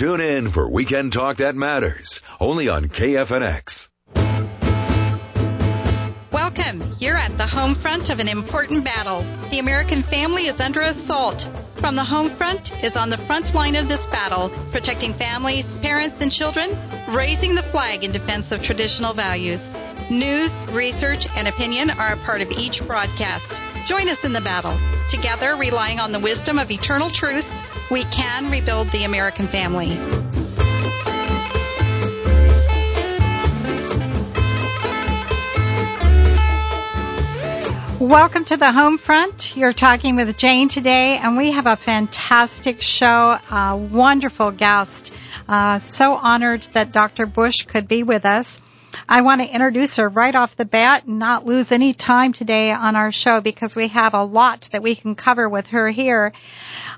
Tune in for Weekend Talk That Matters, only on KFNX. Welcome. You're at the home front of an important battle. The American family is under assault. From the home front is on the front line of this battle, protecting families, parents, and children, raising the flag in defense of traditional values. News, research, and opinion are a part of each broadcast. Join us in the battle. Together, relying on the wisdom of eternal truths, we can rebuild the American family. Welcome to the home front. You're talking with Jane today, and we have a fantastic show, a wonderful guest. Uh, so honored that Dr. Bush could be with us. I want to introduce her right off the bat and not lose any time today on our show because we have a lot that we can cover with her here.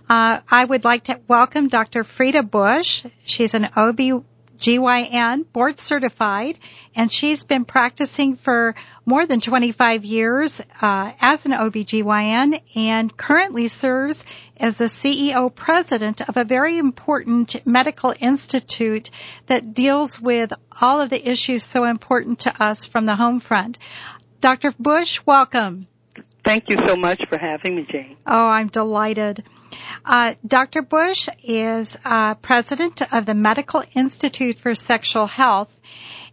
Uh, I would like to welcome Dr. Freda Bush. She's an OB GYN board certified and she's been practicing for more than 25 years uh, as an OBGYN and currently serves as the CEO president of a very important medical institute that deals with all of the issues so important to us from the home front. Dr. Bush, welcome. Thank you so much for having me, Jane. Oh, I'm delighted. Uh, Dr. Bush is uh, president of the Medical Institute for Sexual Health,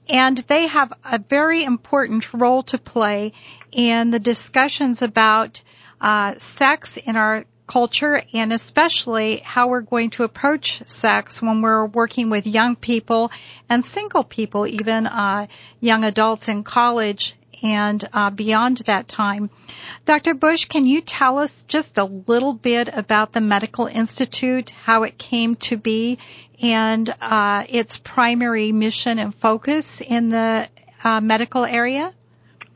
and they have a very important role to play in the discussions about uh, sex in our culture and especially how we're going to approach sex when we're working with young people and single people, even uh, young adults in college and uh, beyond that time. Dr. Bush, can you tell us just a little bit about the Medical Institute, how it came to be, and uh, its primary mission and focus in the uh, medical area?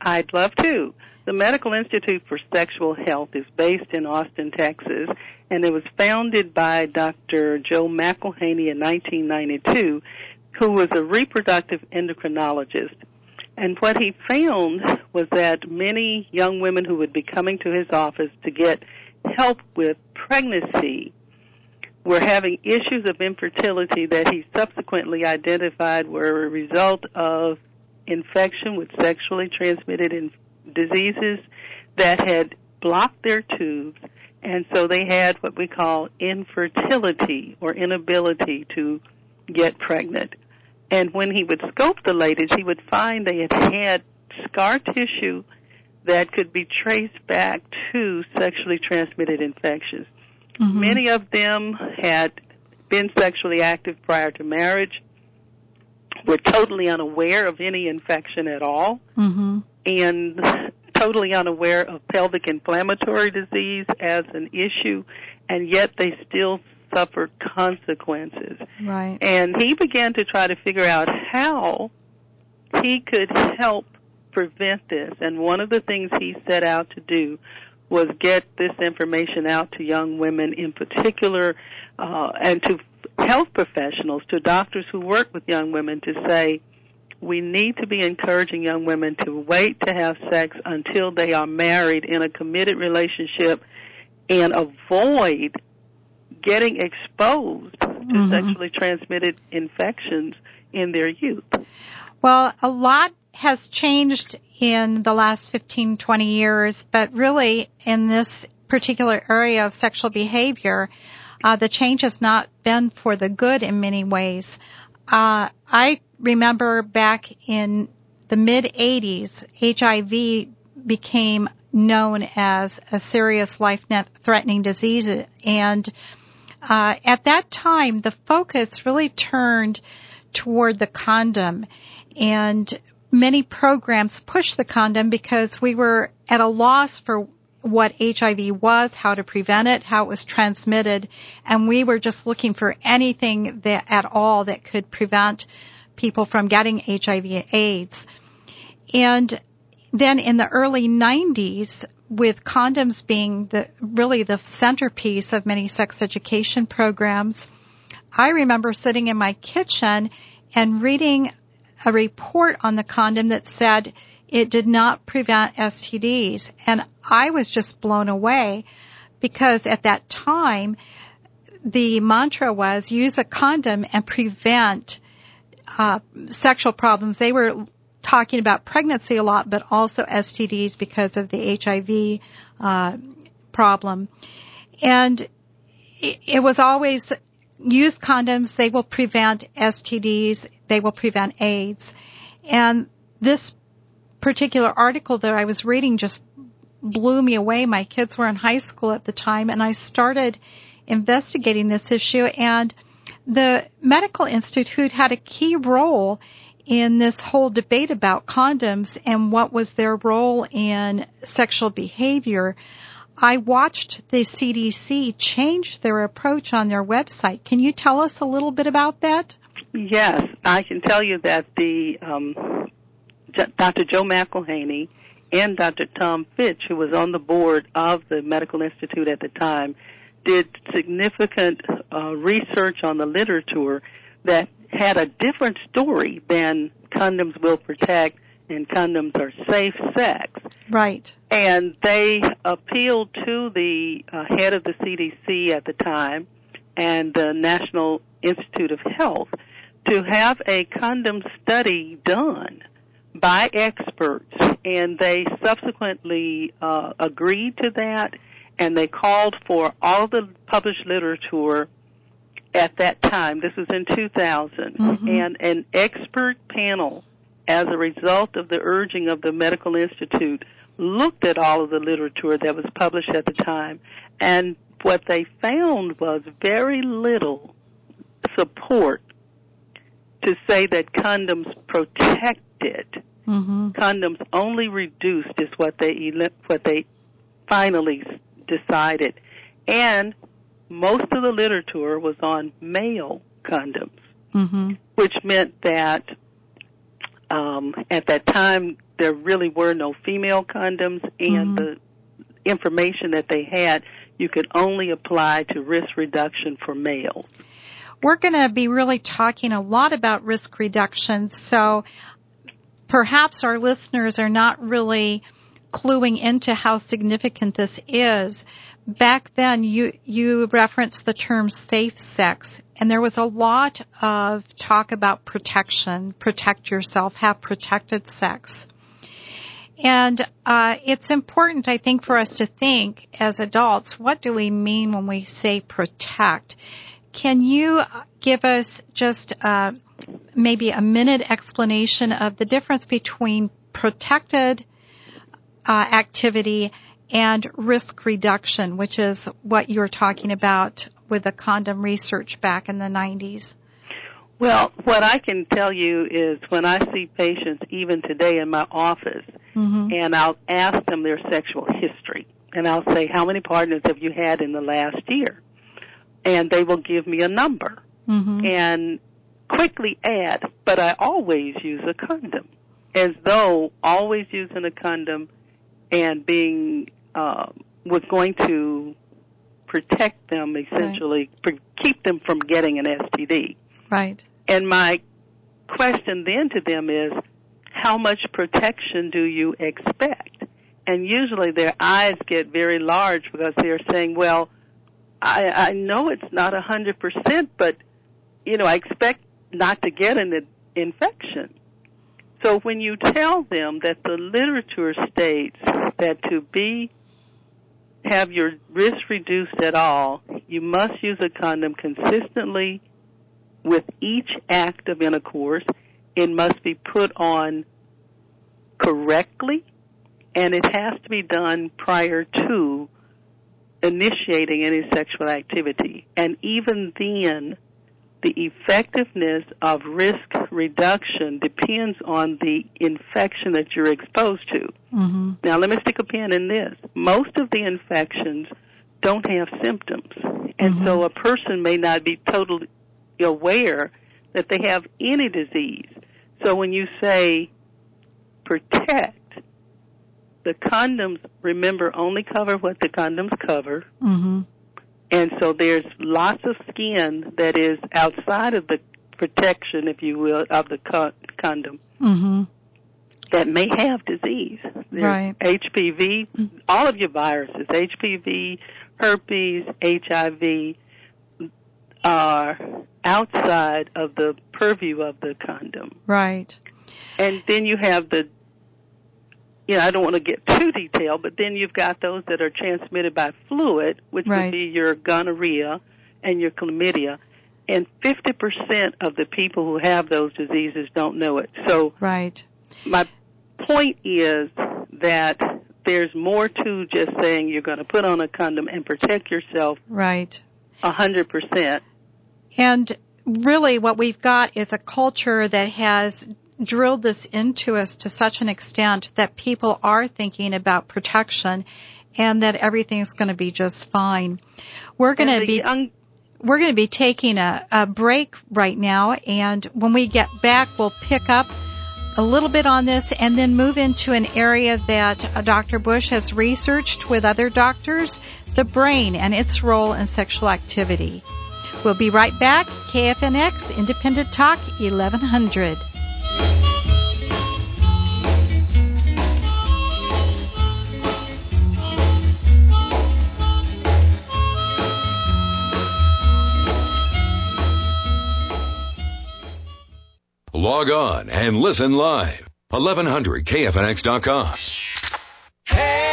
I'd love to. The Medical Institute for Sexual Health is based in Austin, Texas, and it was founded by Dr. Joe McIlhaney in 1992, who was a reproductive endocrinologist and what he found was that many young women who would be coming to his office to get help with pregnancy were having issues of infertility that he subsequently identified were a result of infection with sexually transmitted in- diseases that had blocked their tubes and so they had what we call infertility or inability to get pregnant. And when he would scope the ladies, he would find they had had scar tissue that could be traced back to sexually transmitted infections. Mm-hmm. Many of them had been sexually active prior to marriage, were totally unaware of any infection at all, mm-hmm. and totally unaware of pelvic inflammatory disease as an issue, and yet they still suffer consequences. Right. And he began to try to figure out how he could help prevent this. And one of the things he set out to do was get this information out to young women in particular uh, and to health professionals, to doctors who work with young women to say, we need to be encouraging young women to wait to have sex until they are married in a committed relationship and avoid getting exposed to mm-hmm. sexually transmitted infections in their youth. Well, a lot has changed in the last 15, 20 years, but really in this particular area of sexual behavior, uh, the change has not been for the good in many ways. Uh, I remember back in the mid 80s, HIV became known as a serious life threatening disease and uh, at that time, the focus really turned toward the condom, and many programs pushed the condom because we were at a loss for what HIV was, how to prevent it, how it was transmitted, and we were just looking for anything that at all that could prevent people from getting HIV AIDS. And then in the early 90s, with condoms being the really the centerpiece of many sex education programs, I remember sitting in my kitchen and reading a report on the condom that said it did not prevent STDs. And I was just blown away because at that time, the mantra was use a condom and prevent uh, sexual problems. They were talking about pregnancy a lot, but also STDs because of the HIV uh, problem. And it, it was always use condoms. They will prevent STDs. They will prevent AIDS. And this particular article that I was reading just blew me away. My kids were in high school at the time and I started investigating this issue and the medical institute had a key role in this whole debate about condoms and what was their role in sexual behavior. I watched the CDC change their approach on their website. Can you tell us a little bit about that? Yes, I can tell you that the um, Dr. Joe McIlhaney and Dr. Tom Fitch, who was on the board of the Medical Institute at the time, did significant uh, research on the literature that had a different story than condoms will protect and condoms are safe sex. Right. And they appealed to the uh, head of the CDC at the time and the National Institute of Health to have a condom study done by experts, and they subsequently uh, agreed to that, and they called for all the published literature at that time. This was in 2000, mm-hmm. and an expert panel, as a result of the urging of the Medical Institute, looked at all of the literature that was published at the time, and what they found was very little support to say that condoms protected. Mm-hmm. Condoms only reduced is what they what they finally decided, and most of the literature was on male condoms, mm-hmm. which meant that um, at that time there really were no female condoms, and mm-hmm. the information that they had you could only apply to risk reduction for males. We're going to be really talking a lot about risk reduction, so perhaps our listeners are not really cluing into how significant this is. Back then, you, you referenced the term safe sex, and there was a lot of talk about protection, protect yourself, have protected sex. And uh, it's important, I think, for us to think as adults, what do we mean when we say protect? Can you give us just uh, maybe a minute explanation of the difference between protected uh, activity and risk reduction, which is what you were talking about with the condom research back in the 90s? Well, what I can tell you is when I see patients, even today in my office, mm-hmm. and I'll ask them their sexual history, and I'll say, How many partners have you had in the last year? And they will give me a number. Mm-hmm. And quickly add, but I always use a condom. As though always using a condom and being uh, was going to protect them essentially, right. keep them from getting an STD. Right. And my question then to them is, how much protection do you expect? And usually their eyes get very large because they're saying, well, I, I know it's not a hundred percent, but you know, I expect not to get an infection. So when you tell them that the literature states that to be have your risk reduced at all, you must use a condom consistently with each act of intercourse. It must be put on correctly and it has to be done prior to initiating any sexual activity. And even then, the effectiveness of risk reduction depends on the infection that you're exposed to. Mm-hmm. Now, let me stick a pin in this. Most of the infections don't have symptoms, and mm-hmm. so a person may not be totally aware that they have any disease. So when you say protect, the condoms, remember, only cover what the condoms cover. Mm-hmm. And so there's lots of skin that is outside of the protection, if you will, of the condom mm-hmm. that may have disease. There's right. HPV, all of your viruses, HPV, herpes, HIV. are outside of the purview of the condom. Right. And then you have the, you know, I don't want to get too detailed, but then you've got those that are transmitted by fluid, which Right. would be your gonorrhea and your chlamydia. And 50% of the people who have those diseases don't know it. So Right. my point is that there's more to just saying you're going to put on a condom and protect yourself Right. 100%. And really what we've got is a culture that has drilled this into us to such an extent that people are thinking about protection and that everything's going to be just fine. We're going to be young we're going to be taking a, a break right now and when we get back we'll pick up a little bit on this and then move into an area that uh, Dr. Bush has researched with other doctors, the brain and its role in sexual activity. We'll be right back. KFNX Independent Talk 1100. Log on and listen live. 1100kfnx.com. Hey,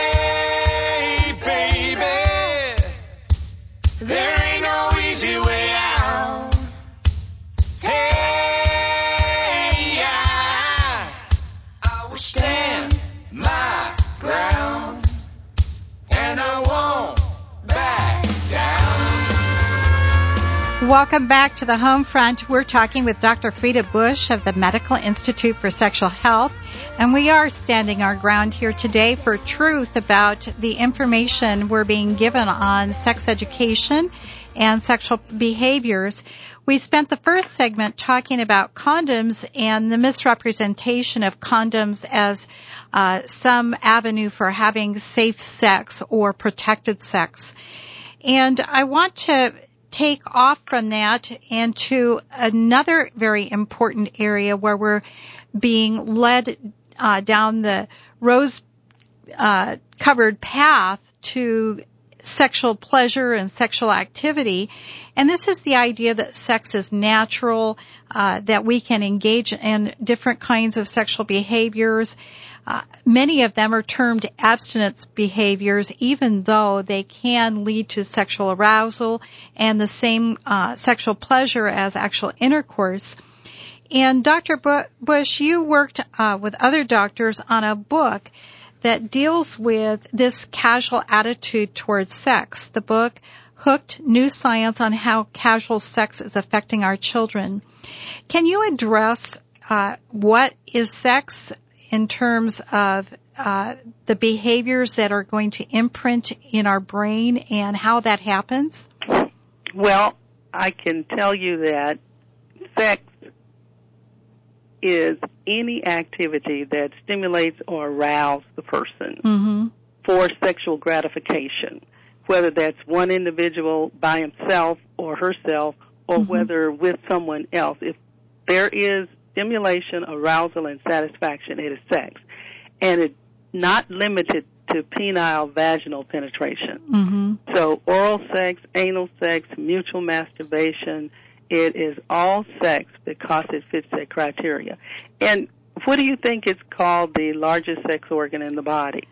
Welcome back to the home front. We're talking with Dr. Freda Bush of the Medical Institute for Sexual Health, and we are standing our ground here today for truth about the information we're being given on sex education and sexual behaviors. We spent the first segment talking about condoms and the misrepresentation of condoms as uh, some avenue for having safe sex or protected sex. And I want to take off from that and to another very important area where we're being led uh, down the rose uh, covered path to sexual pleasure and sexual activity. And this is the idea that sex is natural, uh, that we can engage in different kinds of sexual behaviors. Uh, many of them are termed abstinence behaviors, even though they can lead to sexual arousal and the same uh, sexual pleasure as actual intercourse. And Dr. Bush, you worked uh, with other doctors on a book that deals with this casual attitude towards sex. The book, Hooked New Science on How Casual Sex is Affecting Our Children. Can you address uh, what is sex in terms of uh, the behaviors that are going to imprint in our brain and how that happens? Well, I can tell you that sex is any activity that stimulates or arouses the person Mm-hmm. for sexual gratification, whether that's one individual by himself or herself or Mhm. whether with someone else. If there is stimulation, arousal, and satisfaction, it is sex. And it's not limited to penile vaginal penetration. Mm-hmm. So oral sex, anal sex, mutual masturbation, it is all sex because it fits that criteria. And what do you think is called the largest sex organ in the body?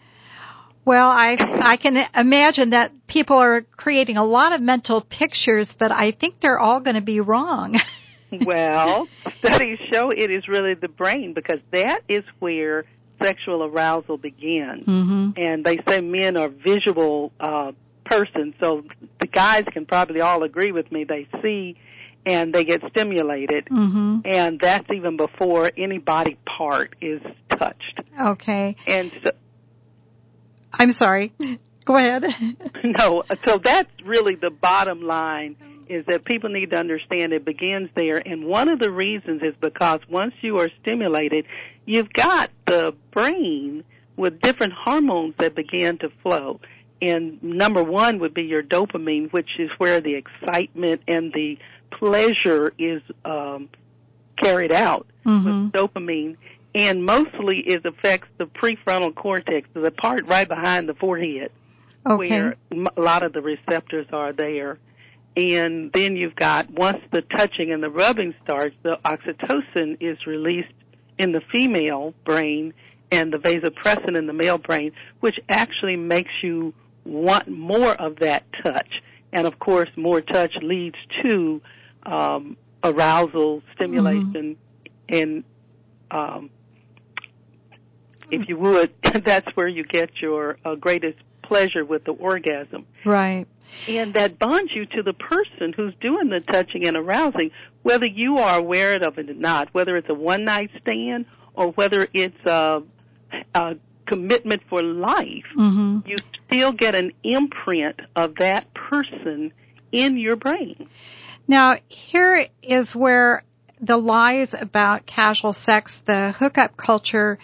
Well, I I can imagine that people are creating a lot of mental pictures, but I think they're all going to be wrong. well, studies show it is really the brain because that is where sexual arousal begins. mm-hmm. And they say men are visual uh, persons, so the guys can probably all agree with me. They see and they get stimulated, Mm-hmm. and that's even before any body part is touched. Okay. And so, I'm sorry. Go ahead. no, so that's really the bottom line is that people need to understand it begins there. And one of the reasons is because once you are stimulated, you've got the brain with different hormones that begin to flow. And number one would be your dopamine, which is where the excitement and the pleasure is um, carried out mm-hmm. with dopamine. And mostly it affects the prefrontal cortex, the part right behind the forehead. Okay. where a lot of the receptors are there. And then you've got, once the touching and the rubbing starts, the oxytocin is released in the female brain and the vasopressin in the male brain, which actually makes you want more of that touch. And of course, more touch leads to um, arousal, stimulation, and um, if you would, that's where you get your uh, greatest pleasure with the orgasm. Right. And that bonds you to the person who's doing the touching and arousing, whether you are aware of it or not, whether it's a one night stand or whether it's a, a commitment for life, hmm you still get an imprint of that person in your brain. Now, here is where the lies about casual sex, the hookup culture,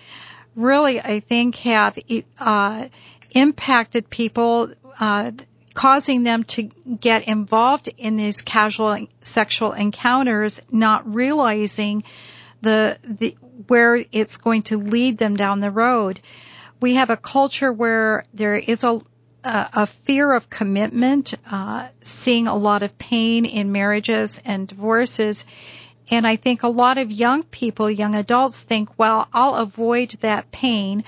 really, I think, have uh, impacted people, uh, causing them to get involved in these casual sexual encounters, not realizing the, the where it's going to lead them down the road. We have a culture where there is a a, fear of commitment, uh, seeing a lot of pain in marriages and divorces. And I think a lot of young people, young adults think, well, I'll avoid that pain.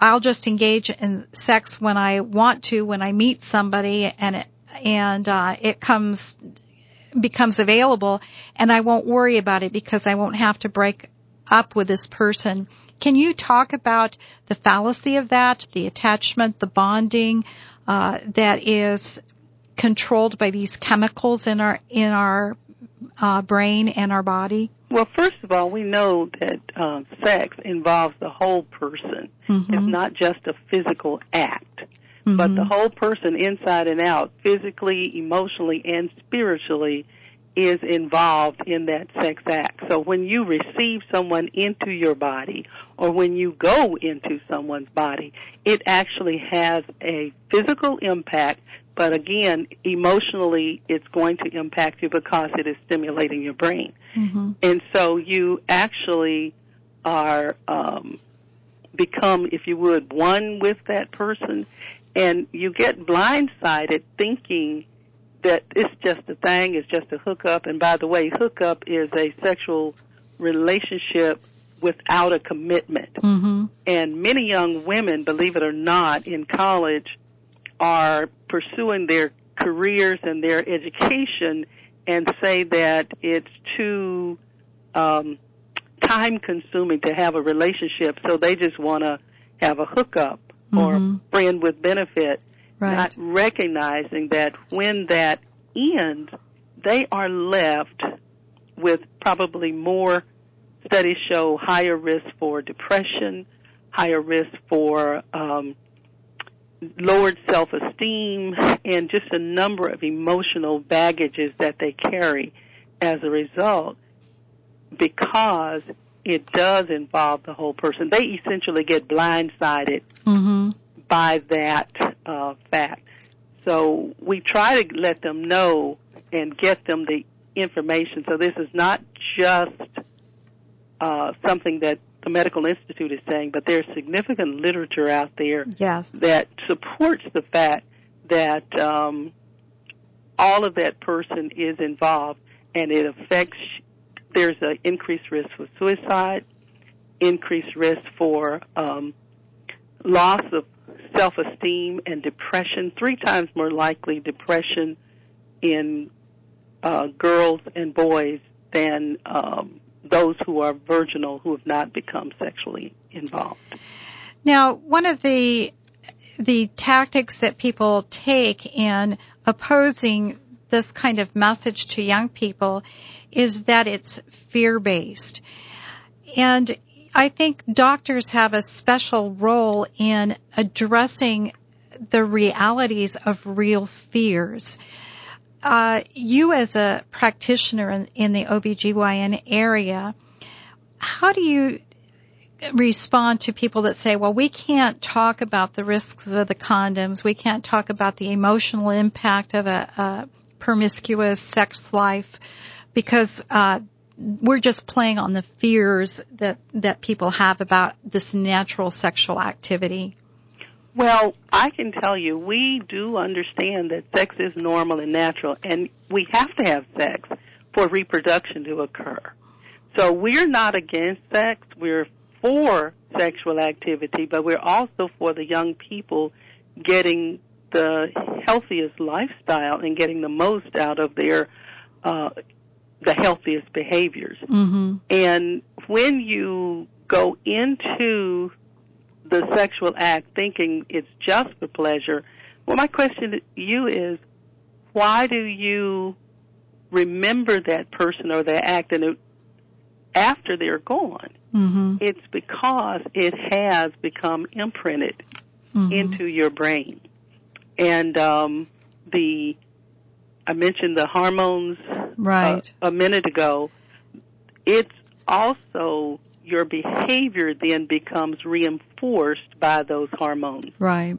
I'll just engage in sex when I want to, when I meet somebody and it, and, uh, it comes, becomes available and I won't worry about it because I won't have to break up with this person. Can you talk about the fallacy of that, the attachment, the bonding uh, that is controlled by these chemicals in our in our uh, brain and our body? Well, first of all, we know that um, sex involves the whole person. Mhm. It's not just a physical act, but Mhm. the whole person inside and out, physically, emotionally, and spiritually, is involved in that sex act. So when you receive someone into your body or when you go into someone's body, it actually has a physical impact, but again, emotionally, it's going to impact you because it is stimulating your brain. Mhm. And so you actually are um, become, if you would, one with that person, and you get blindsided thinking that it's just a thing, it's just a hookup. And by the way, hookup is a sexual relationship without a commitment. Mhm. And many young women, believe it or not, in college are pursuing their careers and their education and say that it's too um, time consuming to have a relationship, so they just want to have a hookup or Mhm. friend with benefit, Right. not recognizing that when that ends, they are left with probably more studies show higher risk for depression, higher risk for um, lowered self-esteem, and just a number of emotional baggages that they carry as a result because it does involve the whole person. They essentially get blindsided Mhm. by that uh, fact. So we try to let them know and get them the information. So this is not just uh, something that the Medical Institute is saying, but there's significant literature out there Yes. that supports the fact that um, all of that person is involved, and it affects. There's an increased risk for suicide, increased risk for um, loss of self-esteem and depression. Three times more likely depression in uh, girls and boys than um, those who are virginal who have not become sexually involved. Now, one of the the tactics that people take in opposing this kind of message to young people is that it's fear based. And I think doctors have a special role in addressing the realities of real fears. Uh, you as a practitioner in, in the OBGYN area, how do you respond to people that say, well, we can't talk about the risks of the condoms. We can't talk about the emotional impact of a, a promiscuous sex life because, uh, we're just playing on the fears that, that people have about this natural sexual activity. Well, I can tell you, we do understand that sex is normal and natural, and we have to have sex for reproduction to occur. So we're not against sex. We're for sexual activity, but we're also for the young people getting the healthiest lifestyle and getting the most out of their uh, the healthiest behaviors. Mm-hmm. And when you go into the sexual act thinking it's just for pleasure, well, my question to you is, why do you remember that person or that act and it, after they're gone? Mm-hmm. It's because it has become imprinted Mm-hmm. into your brain. And um, the I mentioned the hormones Right. uh, a minute ago. It's also your behavior then becomes reinforced by those hormones. Right.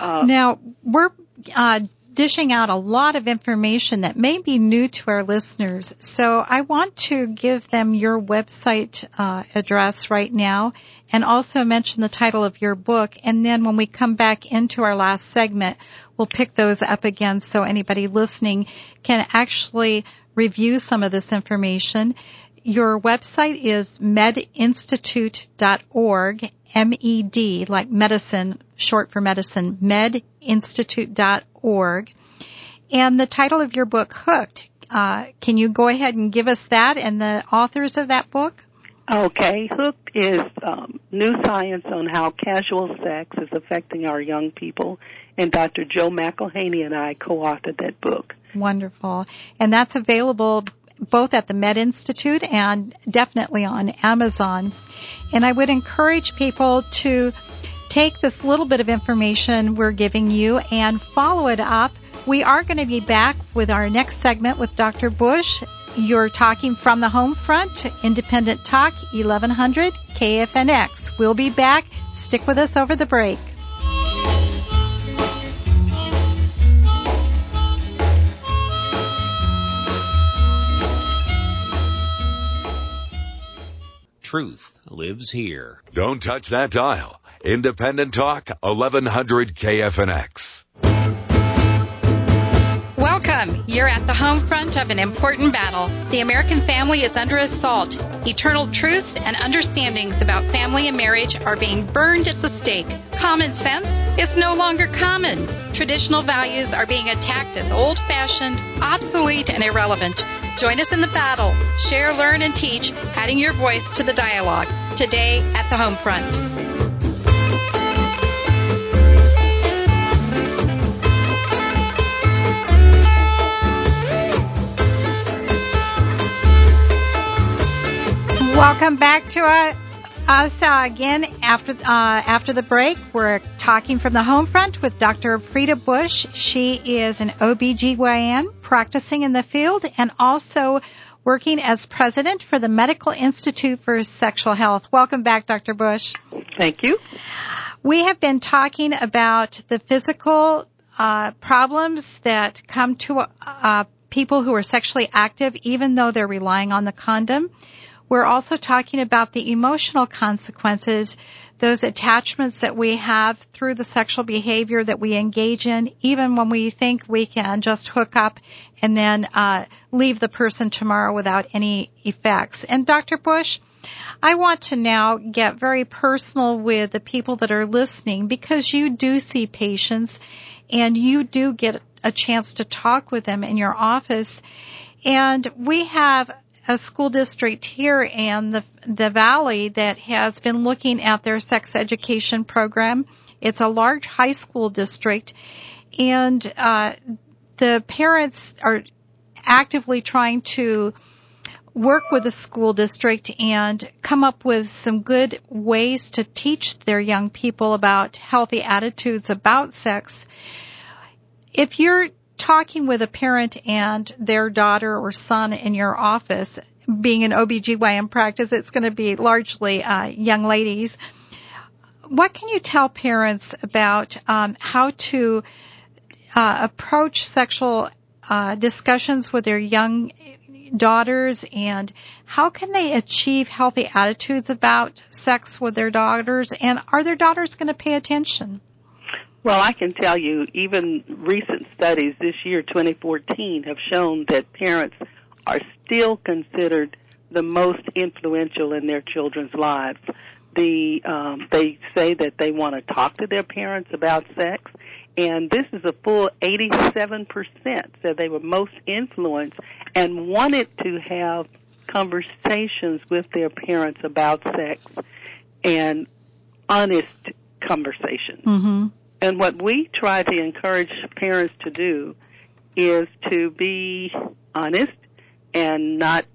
Uh, Now, we're uh, dishing out a lot of information that may be new to our listeners. So I want to give them your website uh, address right now and also mention the title of your book. And then when we come back into our last segment, we'll pick those up again so anybody listening can actually review some of this information. Your website is medinstitute.org, M-E-D, like medicine, short for medicine, medinstitute.org. And the title of your book, Hooked, uh, can you go ahead and give us that and the authors of that book? Okay, Hooked is um, new science on how casual sex is affecting our young people, and Dr. Joe McIlhaney and I co-authored that book. Wonderful. And that's available both at the Med Institute and definitely on Amazon. And I would encourage people to take this little bit of information we're giving you and follow it up. We are going to be back with our next segment with Dr. Bush. You're talking from the home front, Independent Talk, 1100 KFNX. We'll be back. Stick with us over the break. Truth lives here. Don't touch that dial. Independent Talk, 1100 KFNX. Welcome. You're at the home front of an important battle. The American family is under assault. Eternal truths and understandings about family and marriage are being burned at the stake. Common sense is no longer common. Traditional values are being attacked as old fashioned, obsolete, and irrelevant. Join us in the battle. Share, learn, and teach, adding your voice to the dialogue. Today at the home front. Welcome back to uh, us uh, again after uh, after the break. We're talking from the home front with Dr. Freda Bush. She is an OBGYN practicing in the field and also working as president for the Medical Institute for Sexual Health. Welcome back, Dr. Bush. Thank you. We have been talking about the physical uh, problems that come to uh, people who are sexually active, even though they're relying on the condom. We're also talking about the emotional consequences, those attachments that we have through the sexual behavior that we engage in, even when we think we can just hook up and then uh, leave the person tomorrow without any effects. And Dr. Bush, I want to now get very personal with the people that are listening because you do see patients and you do get a chance to talk with them in your office. And we have a school district here in the the valley that has been looking at their sex education program. It's a large high school district, and uh, the parents are actively trying to work with the school district and come up with some good ways to teach their young people about healthy attitudes about sex. If you're talking with a parent and their daughter or son in your office, being an OBGYN practice, it's going to be largely uh, young ladies. What can you tell parents about um, how to uh, approach sexual uh, discussions with their young daughters and how can they achieve healthy attitudes about sex with their daughters and are their daughters going to pay attention? Well, I can tell you, even recent studies this year, 2014, have shown that parents are still considered the most influential in their children's lives. The um, they say that they want to talk to their parents about sex, and this is a full 87% said they were most influenced and wanted to have conversations with their parents about sex and honest conversation. Mm-hmm. And what we try to encourage parents to do is to be honest and not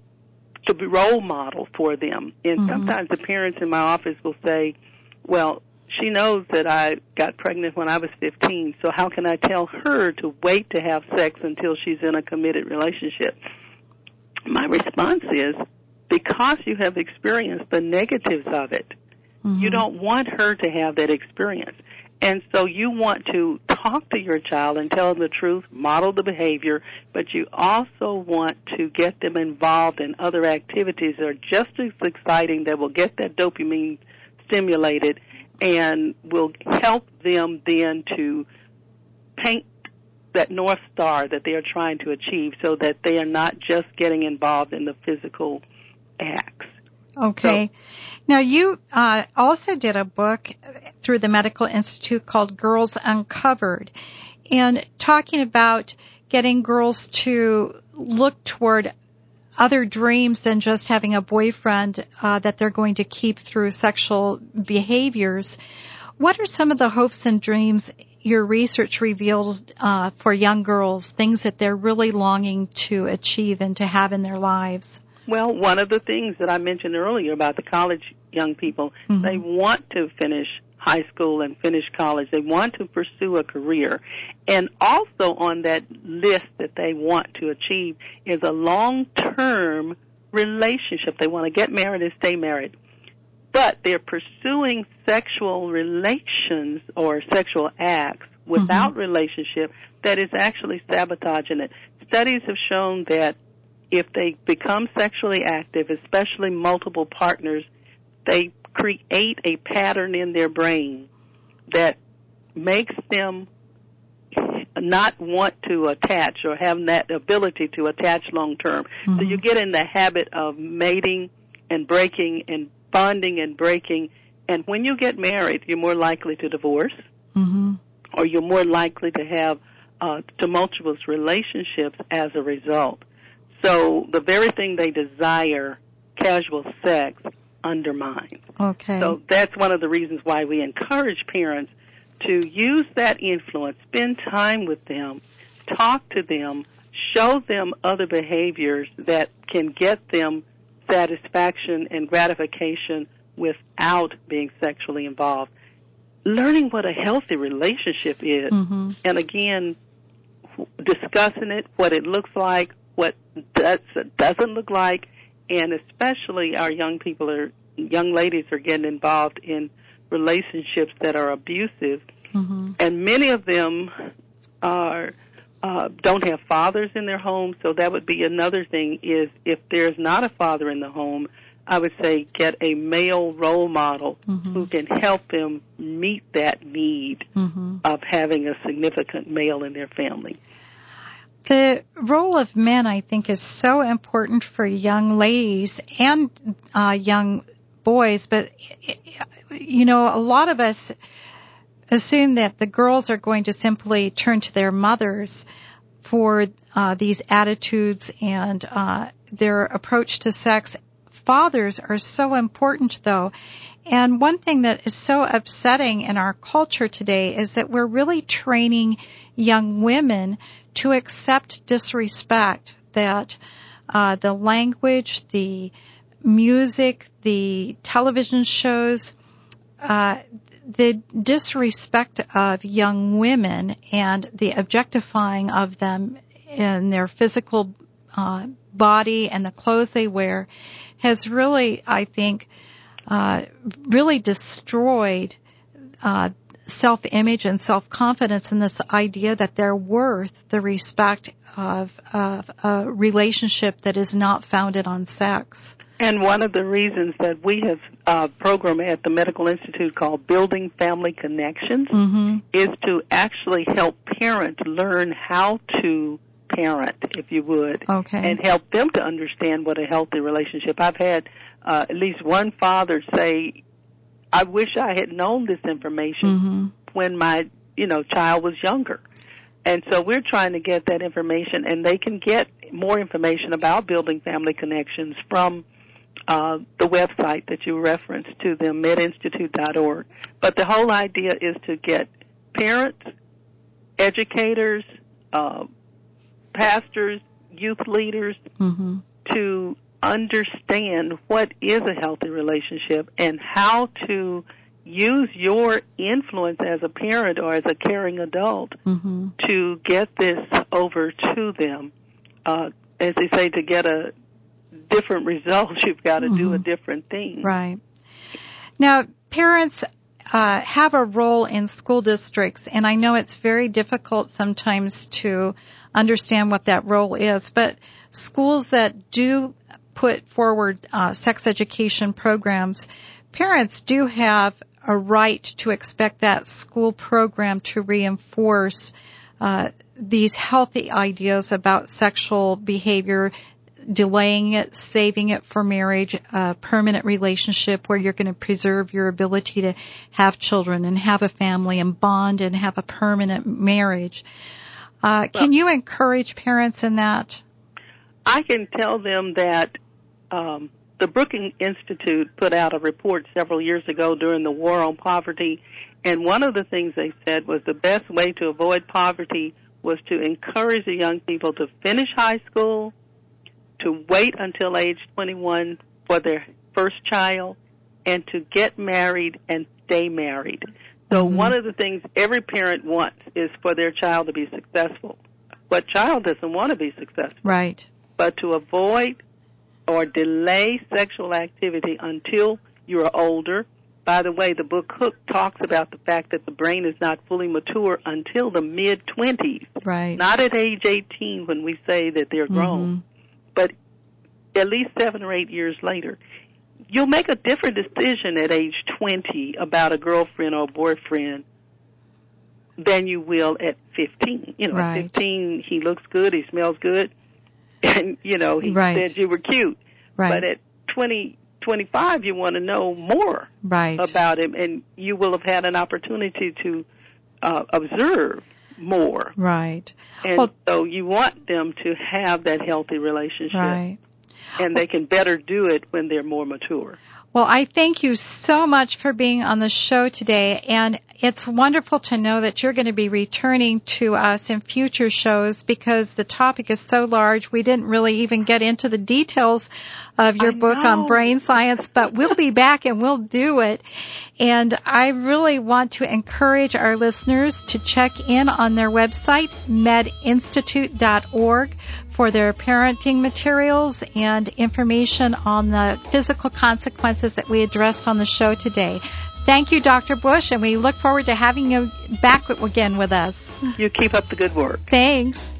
to be role model for them. And Mhm. sometimes the parents in my office will say, well, she knows that I got pregnant when I was 15, so how can I tell her to wait to have sex until she's in a committed relationship? My response is, because you have experienced the negatives of it, Mm-hmm. you don't want her to have that experience. And so you want to talk to your child and tell them the truth, model the behavior, but you also want to get them involved in other activities that are just as exciting that will get that dopamine stimulated and will help them then to paint that north star that they are trying to achieve so that they are not just getting involved in the physical acts. Okay. Now you uh, also did a book through the Medical Institute called Girls Uncovered, and talking about getting girls to look toward other dreams than just having a boyfriend uh, that they're going to keep through sexual behaviors. What are some of the hopes and dreams your research reveals uh, for young girls, things that they're really longing to achieve and to have in their lives? Well, one of the things that I mentioned earlier about the college young people, Mhm. they want to finish high school and finish college. They want to pursue a career. And also on that list that they want to achieve is a long-term relationship. They want to get married and stay married. But they're pursuing sexual relations or sexual acts without relationship that is actually sabotaging it. Studies have shown that if they become sexually active, especially multiple partners, they create a pattern in their brain that makes them not want to attach or have that ability to attach long term. So Mhm. you get in the habit of mating and breaking and bonding and breaking. And when you get married, you're more likely to divorce Mm-hmm. or you're more likely to have uh, tumultuous relationships as a result. So the very thing they desire, casual sex, undermines. Okay. So that's one of the reasons why we encourage parents to use that influence, spend time with them, talk to them, show them other behaviors that can get them satisfaction and gratification without being sexually involved. Learning what a healthy relationship is, mm-hmm. and again, discussing it, what it looks like, what does, doesn't look like, and especially our young people are, young ladies are getting involved in relationships that are abusive, Mm-hmm. and many of them are uh, don't have fathers in their home. So that would be another thing. Is if there's not a father in the home, I would say get a male role model Mhm. who can help them meet that need Mm-hmm. of having a significant male in their family. The role of men, I think, is so important for young ladies and uh, young boys. But you know, a lot of us assume that the girls are going to simply turn to their mothers for uh, these attitudes and uh, their approach to sex. Fathers are so important, though. And one thing that is so upsetting in our culture today is that we're really training young women to accept disrespect, that uh, the language, the music, the television shows, uh, the disrespect of young women and the objectifying of them in their physical uh, body and the clothes they wear has really, I think, uh, really destroyed uh, self-image and self-confidence and this idea that they're worth the respect of, of a relationship that is not founded on sex. And one of the reasons that we have a program at the Medical Institute called Building Family Connections Mm-hmm. is to actually help parents learn how to parent, if you would, Okay. and help them to understand what a healthy relationship. I've had uh, at least one father say, "I wish I had known this information Mm-hmm. when my you know child was younger." And so we're trying to get that information, and they can get more information about building family connections from uh, the website that you referenced to them, medinstitute.org. But the whole idea is to get parents, educators, uh, pastors, youth leaders Mm-hmm. to understand what is a healthy relationship and how to use your influence as a parent or as a caring adult Mm-hmm. to get this over to them. Uh, as they say, to get a different result, you've got to do a Mhm. different thing. Right. Now, parents uh, have a role in school districts, and I know it's very difficult sometimes to understand what that role is, but schools that do put forward uh, sex education programs, parents do have a right to expect that school program to reinforce uh, these healthy ideas about sexual behavior, delaying it, saving it for marriage, a permanent relationship where you're going to preserve your ability to have children and have a family and bond and have a permanent marriage. Uh, can you encourage parents in that? I can tell them that um, the Brookings Institute put out a report several years ago during the war on poverty, and one of the things they said was the best way to avoid poverty was to encourage the young people to finish high school, to wait until age 21 for their first child, and to get married and stay married. So Mhm. one of the things every parent wants is for their child to be successful. What child doesn't want to be successful? Right. but to avoid or delay sexual activity until you are older. By the way, the book Hooked talks about the fact that the brain is not fully mature until the mid 20s, Right. not at age 18 when we say that they're grown, Mhm. but at least seven or eight years later. You'll make a different decision at age 20 about a girlfriend or a boyfriend than you will at 15. You know, Right. at 15, he looks good, he smells good, and, you know, he Right. said you were cute. Right. But at 20, 25, you want to know more right. about him, and you will have had an opportunity to uh, observe more. right. And Well- so you want them to have that healthy relationship, Right. and they can better do it when they're more mature. Well, I thank you so much for being on the show today, and it's wonderful to know that you're going to be returning to us in future shows because the topic is so large. We didn't really even get into the details of your I book on brain science, but we'll be back and we'll do it. And I really want to encourage our listeners to check in on their website, medinstitute.org, for their parenting materials and information on the physical consequences that we addressed on the show today. Thank you, Dr. Bush, and we look forward to having you back again with us. You keep up the good work. Thanks.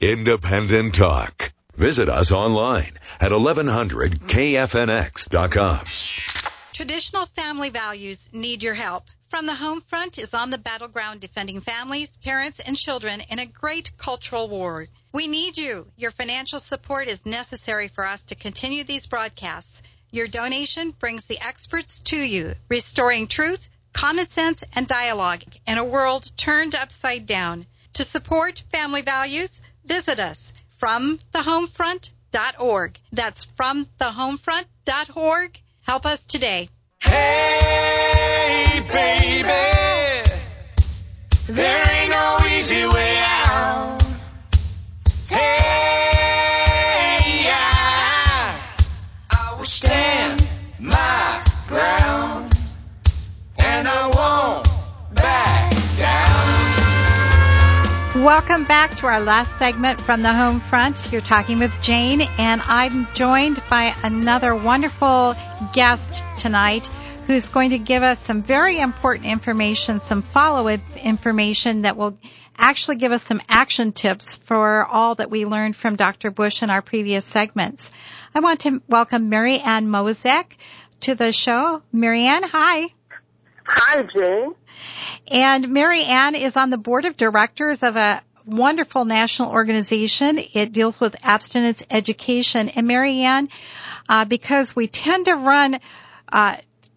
Independent Talk. Visit us online at 1100kfnx.com. Traditional family values need your help. From the Home Front is on the battleground defending families, parents, and children in a great cultural war. We need you. Your financial support is necessary for us to continue these broadcasts. Your donation brings the experts to you, restoring truth, common sense, and dialogue in a world turned upside down. To support family values, visit us from thehomefront.org. That's from thehomefront.org. Help us today. Hey, baby, there Welcome back to our last segment from the home front. You're talking with Jane, and I'm joined by another wonderful guest tonight who's going to give us some very important information, some follow-up information that will actually give us some action tips for all that we learned from Dr. Bush in our previous segments. I want to welcome Mary Ann Mosack to the show. Mary Ann, hi. Hi, Jane. And Mary Ann is on the board of directors of a wonderful national organization. It deals with abstinence education. And Mary Ann, uh, because we tend to run uh,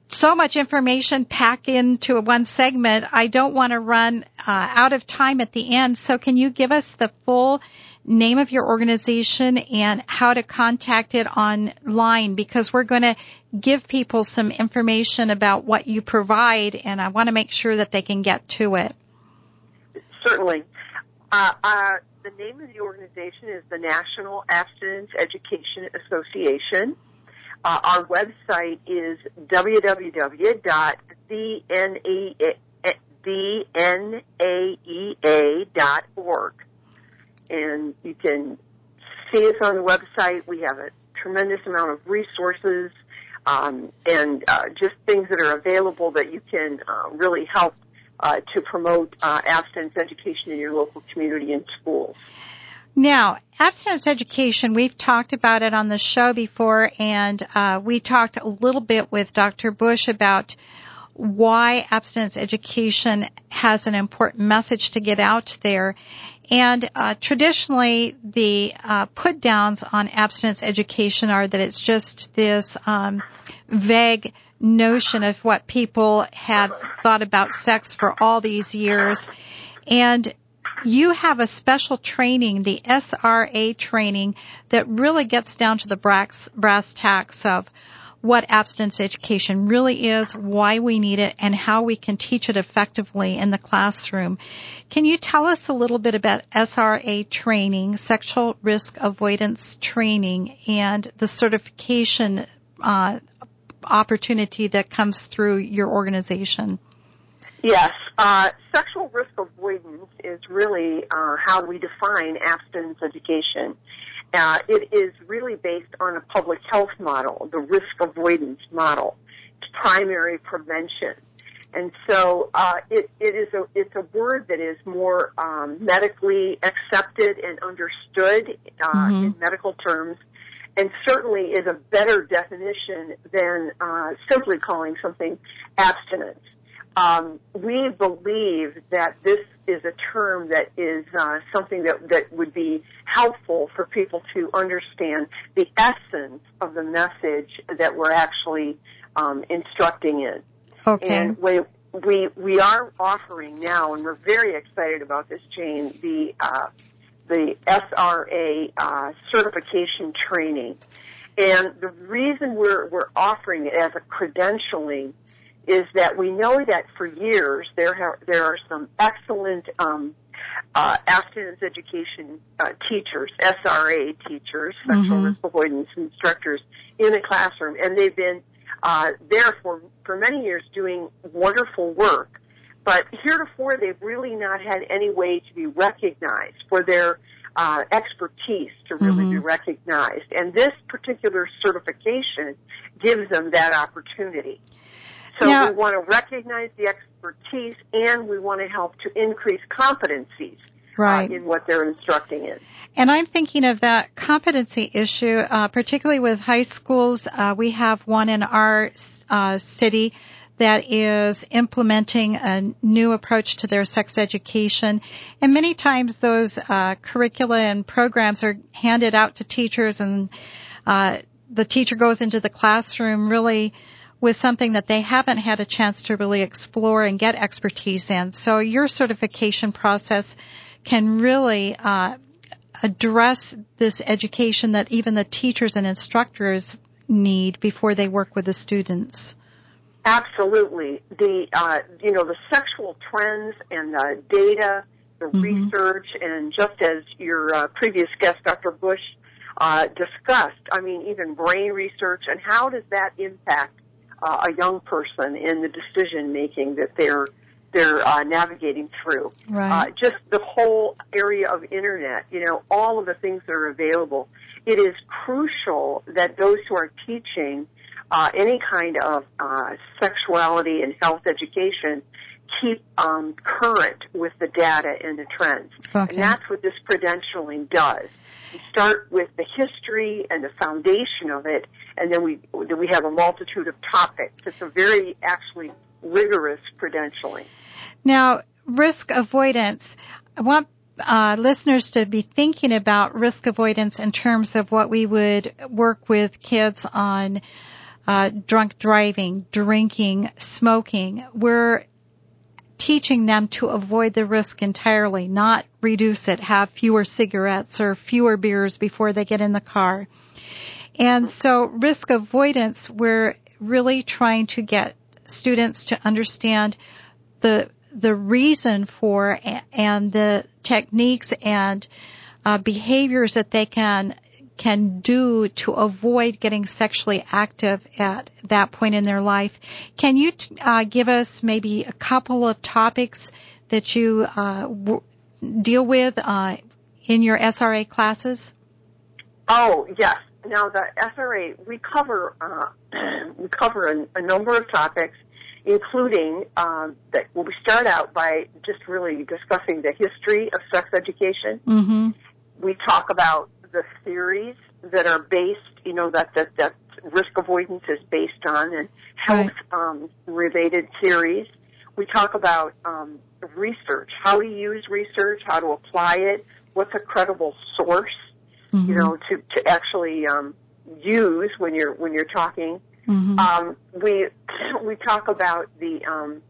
so much information packed into one segment, I don't want to run uh, out of time at the end. So can you give us the full name of your organization and how to contact it online because we're going to give people some information about what you provide and I want to make sure that they can get to it. Certainly. Uh, uh, the name of the organization is the National Abstinence Education Association. Uh, our website is www.thenaea.org. And you can see us on the website. We have a tremendous amount of resources um, and uh, just things that are available that you can uh, really help uh, to promote uh, abstinence education in your local community and schools. Now, abstinence education, we've talked about it on the show before, and uh, we talked a little bit with Dr. Bush about why abstinence education has an important message to get out there. And uh, traditionally, the uh, put downs on abstinence education are that it's just this um, vague notion of what people have thought about sex for all these years. And you have a special training, the SRA training, that really gets down to the brass, brass tacks of what abstinence education really is, why we need it, and how we can teach it effectively in the classroom. Can you tell us a little bit about SRA training, sexual risk avoidance training, and the certification uh, opportunity that comes through your organization? Yes, uh, sexual risk avoidance is really uh, how we define abstinence education. Uh, it is really based on a public health model, the risk avoidance model. It's primary prevention. And so uh, it, it is a it's a word that is more um, medically accepted and understood uh, Mhm. in medical terms, and certainly is a better definition than uh, simply calling something abstinence. Um, we believe that this is a term that is uh, something that, that would be helpful for people to understand the essence of the message that we're actually um, instructing in. Okay. And we, we we are offering now, and we're very excited about this, Jane. The uh, the SRA uh, certification training, and the reason we're we're offering it as a credentialing is that we know that for years there ha- there are some excellent um, uh, abstinence education uh, teachers, SRA teachers, sexual Mhm. risk avoidance instructors in the classroom, and they've been uh, there for for many years doing wonderful work. But heretofore, they've really not had any way to be recognized for their uh, expertise to really Mhm. be recognized. And this particular certification gives them that opportunity. So Now- we want to recognize the expertise and we want to help to increase competencies right. uh, in what they're instructing in. And I'm thinking of that competency issue, uh, particularly with high schools. Uh, we have one in our uh, city that is implementing a new approach to their sex education. And many times those uh, curricula and programs are handed out to teachers and uh, the teacher goes into the classroom really with something that they haven't had a chance to really explore and get expertise in. So your certification process can really uh, address this education that even the teachers and instructors need before they work with the students. Absolutely. The uh, you know the sexual trends and the data, the Mhm. research, and just as your uh, previous guest, Dr. Bush, uh, discussed, I mean, even brain research and how does that impact uh, a young person in the decision making that they're they're uh, navigating through. Uh, just the whole area of internet, you know, all of the things that are available. It is crucial that those who are teaching uh, any kind of uh, sexuality and health education keep um, current with the data and the trends. Okay. And that's what this credentialing does. We start with the history and the foundation of it, and then we then we have a multitude of topics. It's a very actually rigorous credentialing. Now, risk avoidance. I want uh, listeners to be thinking about risk avoidance in terms of what we would work with kids on uh, drunk driving, drinking, smoking. We're teaching them to avoid the risk entirely, not reduce it, have fewer cigarettes or fewer beers before they get in the car. And so risk avoidance, we're really trying to get students to understand the the reason for and the techniques and uh, behaviors that they can can do to avoid getting sexually active at that point in their life. Can you uh, give us maybe a couple of topics that you uh, w- deal with uh, in your SRA classes? Oh yes. Now the SRA we cover uh, we cover a, a number of topics including um, that well, we start out by just really discussing the history of sex education. Mm-hmm. We talk about the theories that are based, you know, that that, that risk avoidance is based on, and health um, related theories. We talk about um, research, how to use research, how to apply it, what's a credible source, Mm-hmm. you know, to to actually um, use when you're when you're talking. Mm-hmm. Um, we we talk about the um,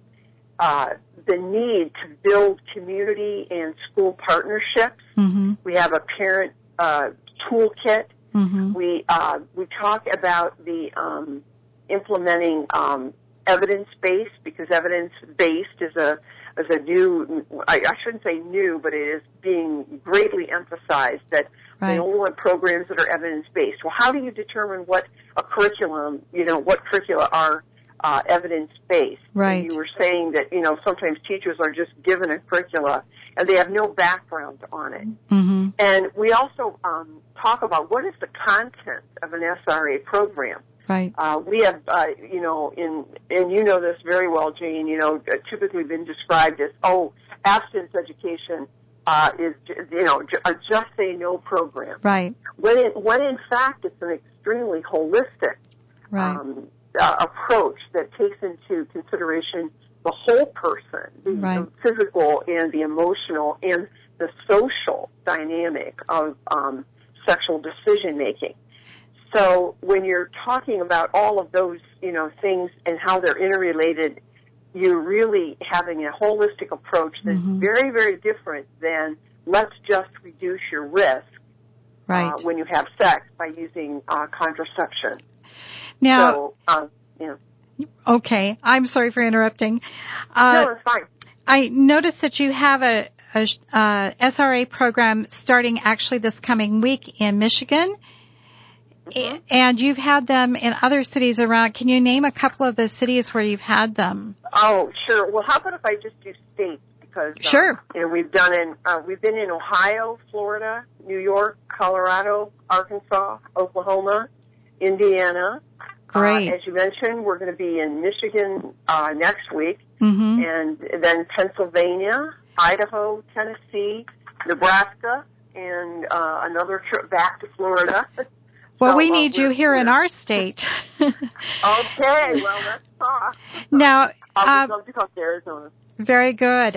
uh, the need to build community and school partnerships. Mm-hmm. We have a parent uh, toolkit. Mm-hmm. We uh, we talk about the um, implementing um, evidence based because evidence based is a is a new I, I shouldn't say new, but it is being greatly emphasized that Right. we only want programs that are evidence based. Well, how do you determine what a curriculum, you know, what curricula are uh, evidence based? Right. You were saying that you know sometimes teachers are just given a curricula and they have no background on it. Mm-hmm. And we also um, talk about what is the content of an SRA program. Right. Uh, we have, uh, you know, in and you know this very well, Jane. You know, uh, typically been described as oh, abstinence education uh, is you know a just say no program. Right. When it, when in fact it's an extremely holistic Right. um, uh, approach that takes into consideration the whole person, the, Right. the physical and the emotional and the social dynamic of um, sexual decision making. So when you're talking about all of those, you know, things and how they're interrelated, you're really having a holistic approach that's Mhm. very, very different than let's just reduce your risk right. uh, when you have sex by using uh, contraception. now, so, um, you know, okay. I'm sorry for interrupting. Uh, no, it's fine. I noticed that you have a, a uh, SRA program starting actually this coming week in Michigan. Mm-hmm. And you've had them in other cities around. Can you name a couple of the cities where you've had them? Oh, sure. Well, how about if I just do states because um, Sure. you know we've done in uh, we've been in Ohio, Florida, New York, Colorado, Arkansas, Oklahoma, Indiana. Great. Uh, as you mentioned, we're going to be in Michigan uh, next week, hmm and then Pennsylvania, Idaho, Tennessee, Nebraska, and uh, another trip back to Florida. Well, So, we uh, need you we're- here in our state. Okay, well, let's talk. now, I'll uh, love to come to Arizona. very good.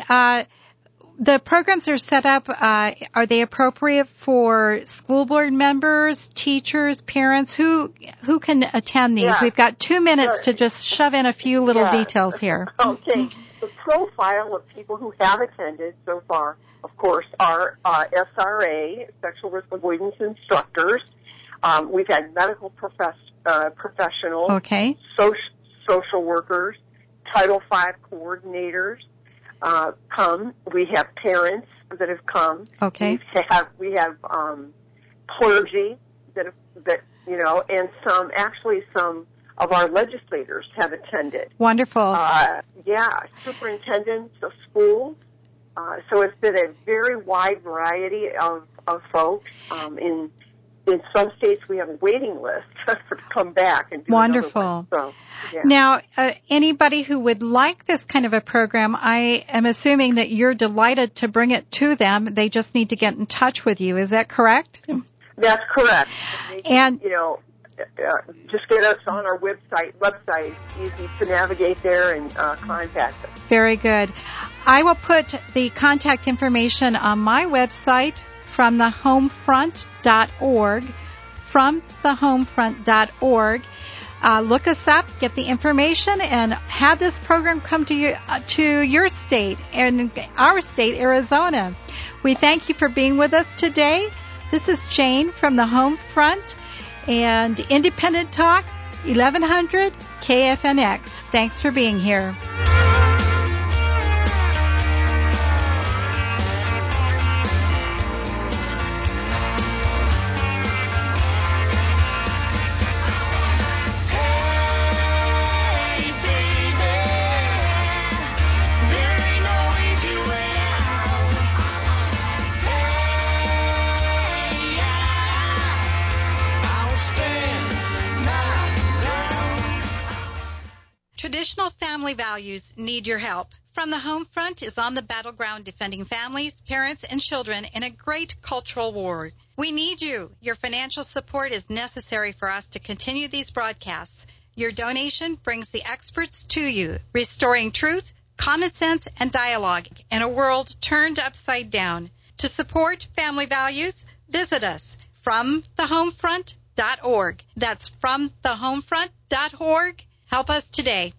The programs are set up. Uh, are they appropriate for school board members, teachers, parents? Who who can attend these? Yeah. We've got two minutes Sure. to just shove in a few little Yeah. details here. Okay. The profile of people who have attended so far, of course, are uh, SRA, sexual risk avoidance instructors. Um, we've had medical profess- uh, professionals, Okay. social, social workers, Title V coordinators uh, come. We have parents that have come. Okay. We have we have um, clergy that have, that you know, and some actually some of our legislators have attended. Wonderful. Uh, yeah, superintendents of schools. Uh, so it's been a very wide variety of, of folks um, in in some states we have a waiting list to come back and do Wonderful. So, yeah. Now, uh, anybody who would like this kind of a program, I am assuming that you're delighted to bring it to them. They just need to get in touch with you. Is that correct? That's correct. They And- you know, uh, just get us on our website. Website easy to navigate there and uh, contact us. Very good. I will put the contact information on my website from thehomefront.org. From thehomefront.org. Uh, look us up, get the information, and have this program come to you uh, to your state and our state, Arizona. We thank you for being with us today. This is Jane from the Home Front and Independent Talk 1100 KFNX. Thanks for being here. Family values need your help. From the Home Front is on the battleground defending families, parents, and children in a great cultural war. We need you. Your financial support is necessary for us to continue these broadcasts. Your donation brings the experts to you, restoring truth, common sense, and dialogue in a world turned upside down. To support family values, visit us from thehomefront.org. That's from thehomefront.org. Help us today.